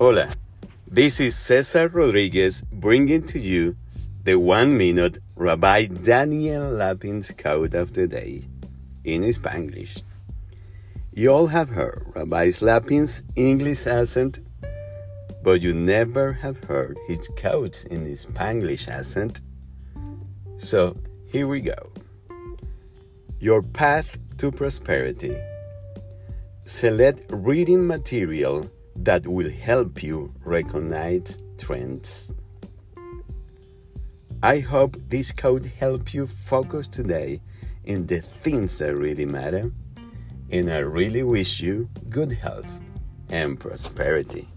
Hola, this is Cesar Rodriguez bringing to you the one minute Rabbi Daniel Lapin's quote of the day in Spanglish. You all have heard Rabbi Lapin's English accent, but you never have heard his quotes in Spanglish accent. So here we go. Your path to prosperity. Select reading material that will help you recognize trends. I hope this code helps you focus today in the things that really matter, and I really wish you good health and prosperity.